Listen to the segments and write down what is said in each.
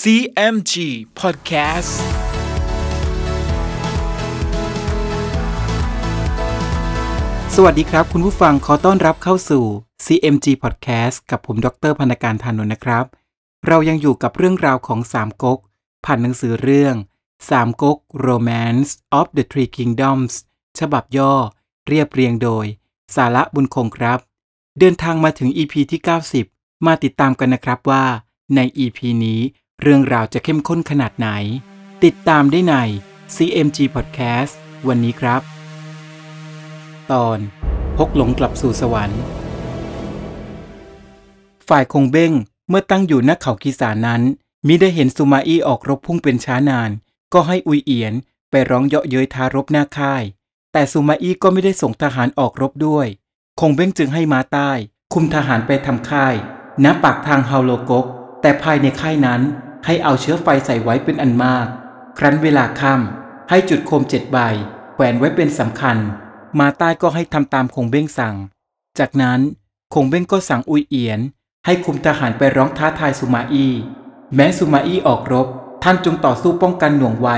CMG Podcast สวัสดีครับคุณผู้ฟังขอต้อนรับเข้าสู่ CMG Podcast กับผมดรพันการธานนท์นะครับ เรายังอยู่กับเรื่องราวของสามก๊กผ่านหนังสือเรื่องสามก๊ก Romance of the Three Kingdoms ฉบับย่อ เรียบเรียงโดย สาระบุญคงครับ เดินทางมาถึง EP ที่ 90 มาติดตามกันนะครับว่าใน EP นี้ เรื่องราวจะเข้มข้นขนาดไหน ติดตามได้ใน CMG Podcast วันนี้ครับ ตอน พกหลงกลับสู่สวรรค์ ฝ่ายคงเบ้งเมื่อตั้งอยู่ณเขากีสานั้นมิได้เห็นสุมาอี้ออกรบพุ่งเป็นช้านาน ก็ให้อุยเอียนไปร้องเยาะเย้ยทารบหน้าค่าย แต่สุมาอี้ก็ไม่ได้ส่งทหารออกรบด้วย คงเบ้งจึงให้มาใต้ คุมทหารไปทำค่าย ณปากทางฮาวโลกก แต่ภายในค่ายนั้น ให้เอาเชื้อไฟใส่ไว้เป็นอันมาก ครั้นเวลาค่ำให้จุดโคมเจ็ดใบ แขวนไว้เป็นสำคัญ มาใต้ก็ให้ทำตามคงเบ้งสั่ง จากนั้นคงเบ้งก็สั่งอุยเอียน ให้คุมทหารไปร้องท้าทายสุมาอี้แม้สุมาอี้ออกรบ ท่านจงต่อสู้ป้องกันหน่วงไว้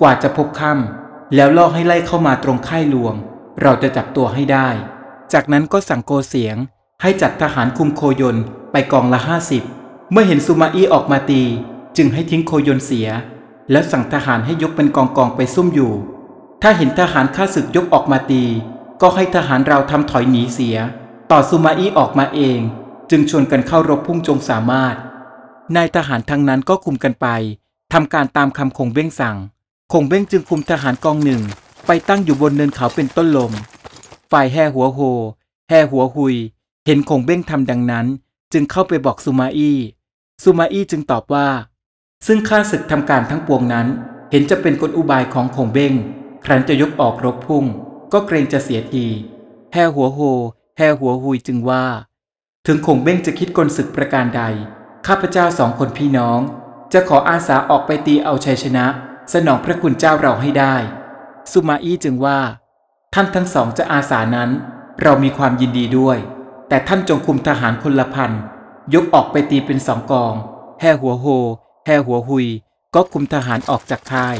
กว่าจะพบค่ำแล้วล่อให้ไล่เข้ามาตรงค่ายหลวง เราจะจับตัวให้ได้ จากนั้นก็สั่งโกเสียง ให้จัดทหารคุมโคยนไปกองละห้าสิบเมื่อเห็นสุมาอี้ออกมาตี จึงให้ทิ้งโคยนเสีย แล้วสั่งทหารให้ยกเป็นกองกองไปซุ่มอยู่ ถ้าเห็นทหารข้าศึกยกออกมาตี ก็ให้ทหารเราทำถอยหนีเสีย ต่อสุมาอี้ออกมาเอง จึงชวนกันเข้ารบพุ่งจงสามารถนายทหารทั้งนั้นก็คุมกันไปทำการตามคำคงเบ้งสั่ง คงเบ้งจึงคุมทหารกองหนึ่ง ไปตั้งอยู่บนเนินเขาเป็นต้นลม ฝ่ายแห่หัวโฮแห่หัวหุย เห็นคงเบ้งทำดังนั้น จึงเข้าไปบอกสุมาอี้สุมาอี้จึงตอบว่า ซึ่งข้าศึกทำการทั้งปวงนั้น เห็นจะเป็นกลอุบายของคงเบ้งครั้นจะยกออกรบพุ่ง ก็เกรงจะเสียทีแห่หัวโฮแห่หัวหุยจึงว่า ถึงคงเบ้งจะคิดกลศึกประการใด ข้าพเจ้าสองคนพี่น้อง จะขออาสาออกไปตีเอาชัยชนะ สนองพระคุณเจ้าเราให้ได้ สุมาอี้จึงว่า ท่านทั้งสองจะอาสานั้น เรามีความยินดีด้วย แต่ท่านจงคุมทหารคนละพันยกออกไปตีเป็นสองกอง แห่หัวโฮ แห่หัวหุยก็คุมทหารออกจากค่าย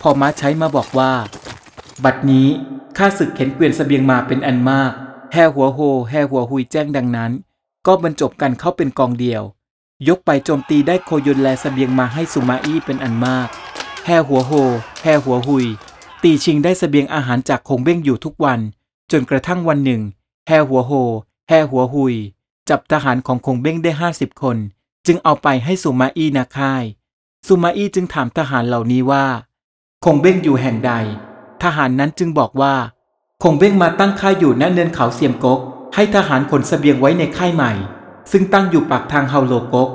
พอม้าใช้มาบอกว่า บัดนี้ข้าศึกเข็นเกวียนสเสบียงมาเป็นอันมาก แห่หัวโฮ แห่หัวหุยแจ้งดังนั้น ก็บรรจบกันเข้าเป็นกองเดียว ยกไปโจมตีได้โคยนแลสเสบียงมาให้สุมาอี้เป็นอันมาก แห่หัวโฮ แห่หัวหุย ตีชิงได้สเสบียงอาหารจากคงเบ้งอยู่ทุกวัน จนกระทั่งวันหนึ่ง แห่หัวโฮ แห่หัวหุย จับทหารของคงเบ้งได้ห้าสิบคน จึงเอาไปให้สุมาอี้นาค่าย สุมาอี้จึงถามทหารเหล่านี้ว่า คงเบ้งอยู่แห่งใด ทหารนั้นจึงบอกว่า คงเบ้งมาตั้งค่ายอยู่ณเนินเขาเสียมกก ให้ทหารขนเสบียงไว้ในค่ายใหม่ ซึ่งตั้งอยู่ปากทางเฮาโลกก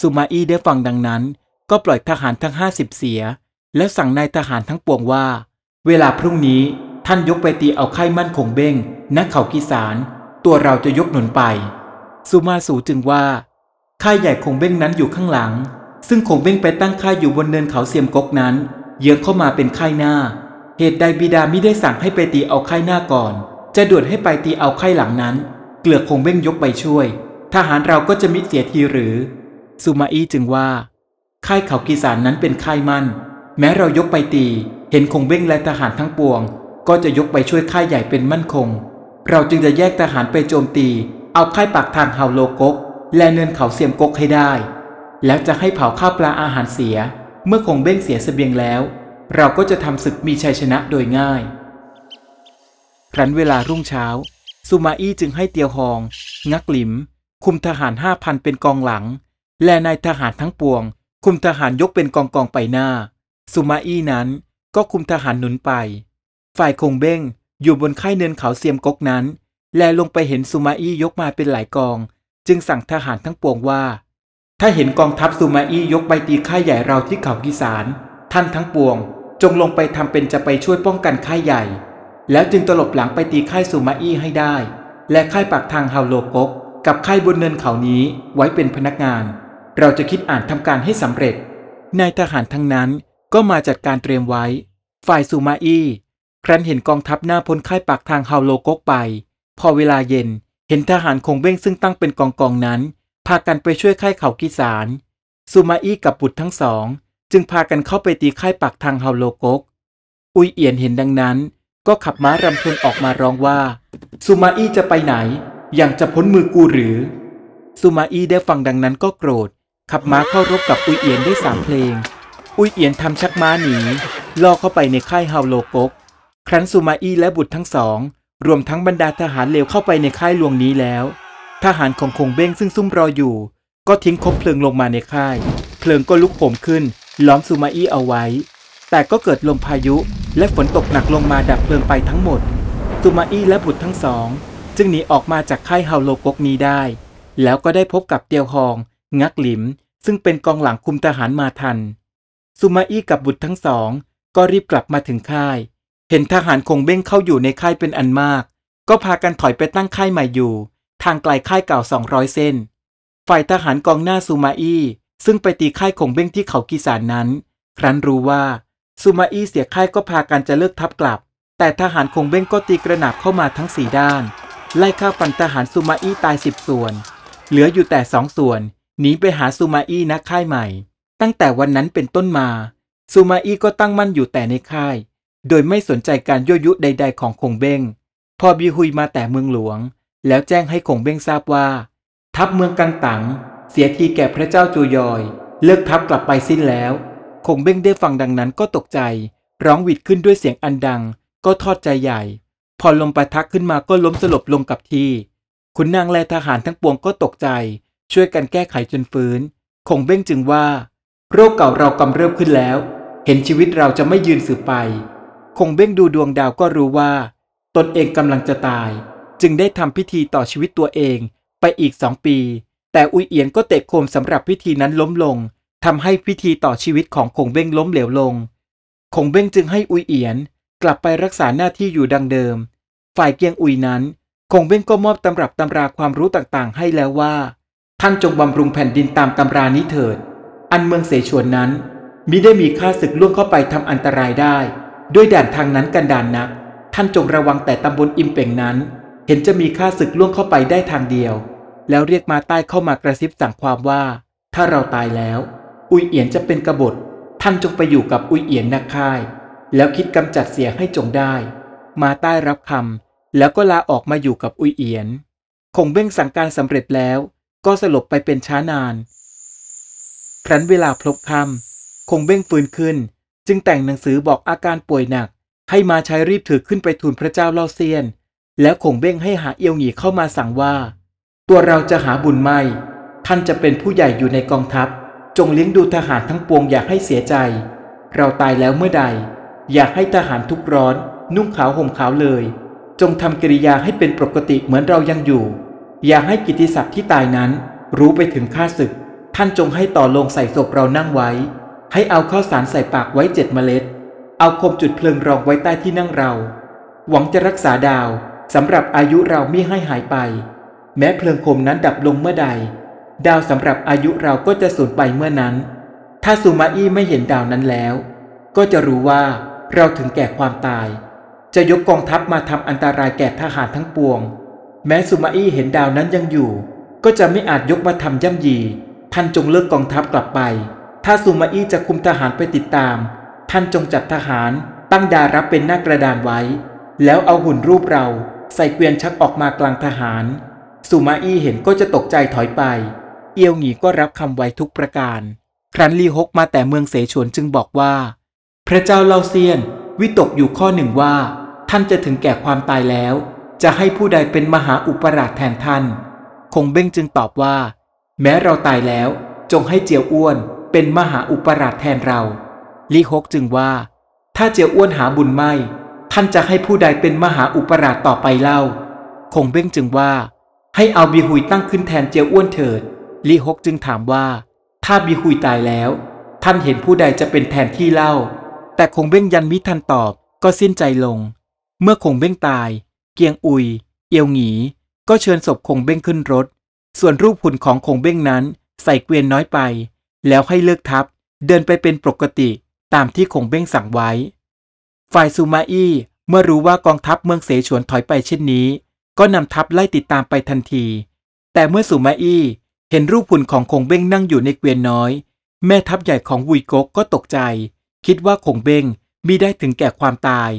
สุมาอี้ได้ฟังดังนั้น ก็ปล่อยทหารทั้งห้าสิบเสีย แล้วสั่งนายทหารทั้งปวงว่า เวลาพรุ่งนี้ท่านยกไปตีเอาค่ายมั่นคงเบ้งณเขากีสาร ตัวเราจะยกหนุนไป สุมาสูจึงว่า ค่ายใหญ่คงเบ้งนั้นอยู่ข้างหลัง ซึ่งคงเบ้งไปตั้งค่ายอยู่บนเนินเขาเสียมกกนั้น เยื้องเข้ามาเป็นค่ายหน้า เหตุใดบิดามิได้สั่งให้ไปตีเอาค่ายหน้าก่อน จะด่วนให้ไปตีเอาค่ายหลังนั้น เกลือกคงเบ้งยกไปช่วย ทหารเราก็จะมิเสียทีหรือสุมาอี้จึงว่า ค่ายเขากีสารนั้นเป็นค่ายมั่น แม้เรายกไปตี เห็นคงเบ้งและทหารทั้งปวง ก็จะยกไปช่วยค่ายใหญ่เป็นมั่นคง เราจึงจะแยกทหารไปโจมตี เอาค่ายปากทางเฮาโลกก และเนินเขาเสียมกกให้ได้ แล้วจะให้เผาข้าวปลาอาหารเสีย เมื่อคงเบ้งเสียเสบียงแล้ว เราก็จะทำศึกมีชัยชนะโดยง่าย ครั้นเวลารุ่งเช้าสุมาอี้จึงให้เตียวหอง งักหลิม คุมทหารห้าพันเป็นกองหลัง และนายทหารทั้งปวง คุมทหารยกเป็นกองกองไปหน้าสุมาอี้นั้นก็คุมทหารหนุนไป ฝ่ายคงเบ้งอยู่บนค่ายเนินเขาเสียมกกนั้น แลลงไปเห็นสุมาอี้ยกมาเป็นหลายกอง จึงสั่งทหารทั้งปวงว่า ถ้าเห็นกองทัพสุมาอี้ยกไปตีค่ายใหญ่เราที่เขากีสารท่านทั้งปวง จงลงไปทำเป็นจะไปช่วยป้องกันค่ายใหญ่ แล้วจึงตลบหลังไปตีค่ายสุมาอี้ให้ได้ และค่ายปากทางฮาโลกก กับค่ายบนเนินเขานี้ไว้เป็นพนักงาน เราจะคิดอ่านทำการให้สำเร็จนายทหารทั้งนั้นก็มาจัดการเตรียมไว้ ฝ่ายสุมาอี้ครั้นเห็นกองทัพหน้าพ้นค่ายปากทางฮาโลกกไป พอเวลาเย็น เห็นทหารคงเบ้งซึ่งตั้งเป็นกองกองนั้น พากันไปช่วยค่ายเขากีสารซูมาอี้กับบุตรทั้งสอง จึงพากันเข้าไปตีค่ายปักทางเฮาโลกก อุยเอียนเห็นดังนั้น ก็ขับม้ารำทนออกมาร้องว่าซูมาอี้จะไปไหน อย่างจะพ้นมือกูหรือซูมาอี้ได้ฟังดังนั้นก็โกรธ ขับม้าเข้ารบกับอุยเอียนได้สามเพลง อุยเอียนทำชักม้าหนีล่อเข้าไปในค่ายเฮาโลกก ครั้นซูมาอี้และบุตรทั้งสอง รวมทั้งบรรดาทหารเลวเข้าไปในค่ายหลวงนี้แล้ว ทหารของคงเบ้งซึ่งซุ่มรออยู่ ก็ทิ้งคบเพลิงลงมาในค่าย เพลิงก็ลุกโหมขึ้น ล้อมซูมาอี้เอาไว้ แต่ก็เกิดลมพายุ และฝนตกหนักลงมาดับเพลิงไปทั้งหมดซูมาอี้และบุตรทั้งสอง จึงหนีออกมาจากค่ายเฮาโลกกนี้ได้ แล้วก็ได้พบกับเตียวฮอง งักหลิม ซึ่งเป็นกองหลังคุมทหารมาทันซูมาอี้กับบุตรทั้งสอง ก็รีบกลับมาถึงค่าย เห็นทหารคงเบ้งเข้าอยู่ในค่ายเป็นอันมาก ก็พากันถอยไปตั้งค่ายใหม่อยู่ ทางไกลค่ายเก่า 200 เส้น ฝ่ายทหารกองหน้าซูมาอี้ซึ่งไปตีค่ายคงเบ้งที่เขากีสานนั้น ครั้นรู้ว่าซูมาอี้เสียค่ายก็พากันจะเลิกทับกลับ แต่ทหารคงเบ้งก็ตีกระหนาบเข้ามาทั้งสี่ด้าน ไล่ฆ่าฟันทหารซูมาอี้ตายสิบส่วน เหลืออยู่แต่สองส่วนหนีไปหาซูมาอี้ณค่ายใหม่ ตั้งแต่วันนั้นเป็นต้นมาซูมาอี้ก็ตั้งมั่นอยู่แต่ในค่าย โดยไม่สนใจการยั่วยุใด ๆ ของคงเบ้ง พอบีฮุยมาแต่เมืองหลวง แล้วแจ้งให้คงเบ้งทราบว่า ทัพเมืองกังตังเสียทีแก่พระเจ้าจูยอย เลิกทัพกลับไปสิ้นแล้ว คงเบ้งได้ฟังดังนั้นก็ตกใจ ร้องหวิดขึ้นด้วยเสียงอันดัง ก็ทอดใจใหญ่ พอลมปะทักขึ้นมาก็ล้มสลบลงกับที่ขุนนางและทหารทั้งปวงก็ตกใจ ช่วยกันแก้ไขจนฟื้น คงเบ้งจึงว่า โรคเก่าเรากำเริบขึ้นแล้ว เห็นชีวิตเราจะไม่ยืนสืบไป คงเบ้งดูดวงดาวก็รู้ว่า ตนเองกำลังจะตาย จึงได้ทำพิธีต่อชีวิตตัวเองไปอีกสองปี แต่อุยเอียนก็เตะโคมสำหรับพิธีนั้นล้มลงทำให้พิธีต่อชีวิตของคงเบ้งล้มเหลวลง คงเบ้งจึงให้อุยเอียนกลับไปรักษาหน้าที่อยู่ดังเดิม ฝ่ายเกียงอุยนั้น คงเบ้งก็มอบตำรับตำราความรู้ต่างๆ ให้แล้วว่า ท่านจงบำรุงแผ่นดินตามตำรานี้เถิด อันเมืองเสฉวนนั้นมิได้มีข้าศึกล่วงเข้าไปทำอันตรายได้ ด้วยด่านทางนั้นกันดานนัก ท่านจงระวังแต่ตำบลอิมเป่งนั้น เห็นจะมีข้าศึกล่วงเข้าไปได้ทางเดียว แล้วเรียกมาใต้เข้ามากระซิบสั่งความว่า ถ้าเราตายแล้ว อุยเอียนจะเป็นกบฏ ท่านจงไปอยู่กับอุยเอียนนักค่าย แล้วคิดกำจัดเสียให้จงได้ มาใต้รับคำแล้วก็ลาออกมาอยู่กับอุยเอียน คงเบ้งสั่งการสำเร็จแล้ว ก็สลบไปเป็นช้านาน ครั้นเวลาพลบค่ำคงเบ้งฟื้นขึ้น จึงแต่งหนังสือบอกอาการป่วยหนัก ให้มาใช้รีบถือขึ้นไปทูลพระเจ้าเล่าเซียน แล้วคงเบ้งให้หาเอียวหงีเข้ามาสั่งว่า ตัวเราจะหาบุญไม่ ท่านจะเป็นผู้ใหญ่อยู่ในกองทัพ จงเลี้ยงดูทหารทั้งปวงอย่าให้เสียใจ เราตายแล้วเมื่อใด อยากให้ทหารทุกร้อน นุ่งขาวห่มขาวเลย จงทำกิริยาให้เป็นปกติเหมือนเรายังอยู่ อย่าให้กิติศัพท์ที่ตายนั้น รู้ไปถึงข้าศึก ท่านจงให้ต่อลงใส่ศพเรานั่งไว้ ให้เอาข้าวสารใส่ปากไว้เจ็ดเมล็ด เอาคมจุดเพลิงรองไว้ใต้ที่นั่งเรา หวังจะรักษาดาวสำหรับอายุเรามิให้หายไป แม้เพลิงคมนั้นดับลงเมื่อใด ดาวสำหรับอายุเราก็จะสูญไปเมื่อนั้น ถ้าซูมาอี้ไม่เห็นดาวนั้นแล้ว ก็จะรู้ว่าเราถึงแก่ความตาย จะยกกองทัพมาทำอันตรายแก่ทหารทั้งปวง แม้ซูมาอี้เห็นดาวนั้นยังอยู่ ก็จะไม่อาจยกมาทำย่ำยีท่านจงเลิกกองทัพกลับไป ถ้าซูมาอี้จะคุมทหารไปติดตาม ท่านจงจัดทหารตั้งดารับเป็นหน้ากระดานไว้ แล้วเอาหุ่นรูปเราใส่เกวียนชักออกมากลางทหารซูมาอี้เห็นก็จะตกใจถอยไป เอียวหงีก็รับคำไว้ทุกประการ ครั้นลีฮกมาแต่เมืองเสฉวนจึงบอกว่า พระเจ้าเล่าเซียน วิตกอยู่ข้อหนึ่งว่า ท่านจะถึงแก่ความตายแล้ว จะให้ผู้ใดเป็นมหาอุปราชแทนท่าน คงเบ้งจึงตอบว่า แม้เราตายแล้ว จงให้เจียวอ้วน เป็นมหาอุปราชแทนเรา ลี่ฮกจึงว่า ถ้าเจียวอ้วนหาบุญไม่ ท่านจะให้ผู้ใดเป็นมหาอุปราชต่อไปเล่า คงเบ้งจึงว่า ให้เอาบีหุยตั้งขึ้นแทนเจียวอ้วนเถิด ลี่ฮกจึงถามว่า ถ้าบีหุยตายแล้ว ท่านเห็นผู้ใดจะเป็นแทนที่เล่า แต่คงเบ้งยันมิทันตอบก็สิ้นใจลง เมื่อคงเบ้งตาย เกียงอุย เอียวหงี ก็เชิญศพคงเบ้งขึ้นรถ ส่วนรูปหุ่นของคงเบ้งนั้นใส่เกวียนน้อยไป แล้วให้เลิกทัพเดินไปเป็นปกติตามที่คงเบ้งสั่งไว้ ฝ่ายซูมาอี้เมื่อรู้ว่ากองทัพเมืองเสฉวนถอยไปเช่นนี้ ก็นำทัพไล่ติดตามไปทันที แต่เมื่อซูมาอี้เห็นรูปหุ่นของคงเบ้งนั่งอยู่ในเกวียนน้อย แม่ทัพใหญ่ของวุยกกก็ตกใจ คิดว่าคงเบ้งมีได้ถึงแก่ความตาย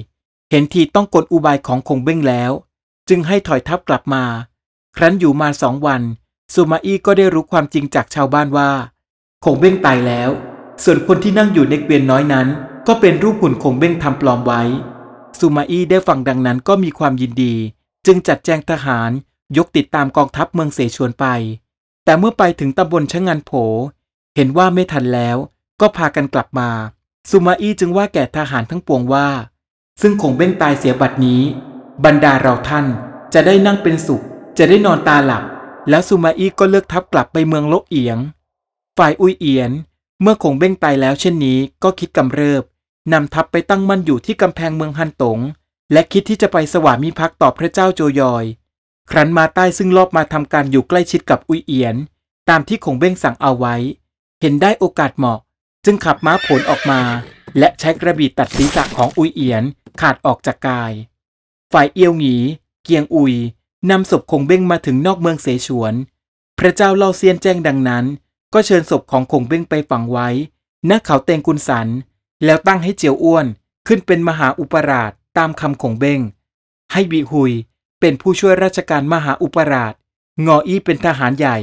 เห็นทีต้องกลอุบายของคงเบ้งแล้ว จึงให้ถอยทัพกลับมา ครั้นอยู่มาสองวันซูมาอี้ก็ได้รู้ความจริงจากชาวบ้านว่า คงเบ้งตายแล้ว ส่วนคนที่นั่งอยู่ในเกวียนน้อยนั้น ก็เป็นรูปหุ่นคงเบ้งทำปลอมไว้ซูมาอี้ได้ฟังดังนั้นก็มีความยินดี จึงจัดแจงทหารยกติดตามกองทัพเมืองเสฉวนไป แต่เมื่อไปถึงตำบลชะงันโผ เห็นว่าไม่ทันแล้ว ก็พากันกลับมาซูมาอี้จึงว่าแก่ทหารทั้งปวงว่า ซึ่งคงเบ้งตายเสียบัดนี้ บรรดาเราท่านจะได้นั่งเป็นสุข จะได้นอนตาหลับ แล้วซูมาอี้ก็เลิกทัพกลับไปเมืองโลกเอียง ฝ่ายอุยเอียน เมื่อคงเบ้งตายแล้วเช่นนี้ก็คิดกำเริบนำทัพไปตั้งมั่นอยู่ที่กำแพงเมืองฮันตง และคิดที่จะไปสวามิภักดิ์ต่อพระเจ้าโจยอย ครั้นมาใต้ซึ่งรอบมาทำการอยู่ใกล้ชิดกับอุยเอียน ตามที่คงเบ้งสั่งเอาไว้ เห็นได้โอกาสเหมาะ จึงขับม้าผลออกมา และใช้กระบี่ตัดศีรษะของอุยเอียนขาดออกจากกาย ฝ่ายเอียวหงี เกียงอุยนำศพคงเบ้งมาถึงนอกเมืองเสฉวน พระเจ้าเล่าเซียนแจ้งดังนั้น ก็เชิญศพของคงเบ้งไปฝังไว้ณเขาเตงกุนสัน แล้วตั้งให้เจียวอ้วนขึ้นเป็นมหาอุปราชตามคำคงเบ้ง ให้บีหุยเป็นผู้ช่วยราชการมหาอุปราช งออี้เป็นทหารใหญ่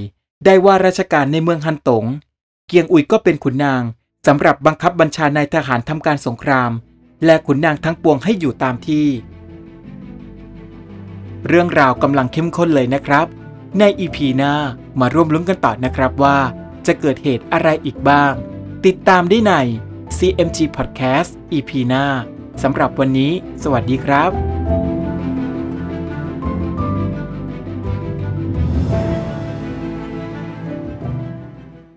ได้ว่าราชการในเมืองฮันตง เกียงอุยก็เป็นขุนนางสำหรับบังคับบัญชานายทหารทำการสงคราม และขุนนางทั้งปวงให้อยู่ตามที่ เรื่องราวกำลังเข้มข้นเลยนะครับ ในอีพีหน้ามาร่วมลุ้นกันต่อนะครับว่า จะเกิดเหตุอะไรอีกบ้าง ติดตามได้ใน CMG Podcast EP หน้าสำหรับวันนี้ สวัสดีครับ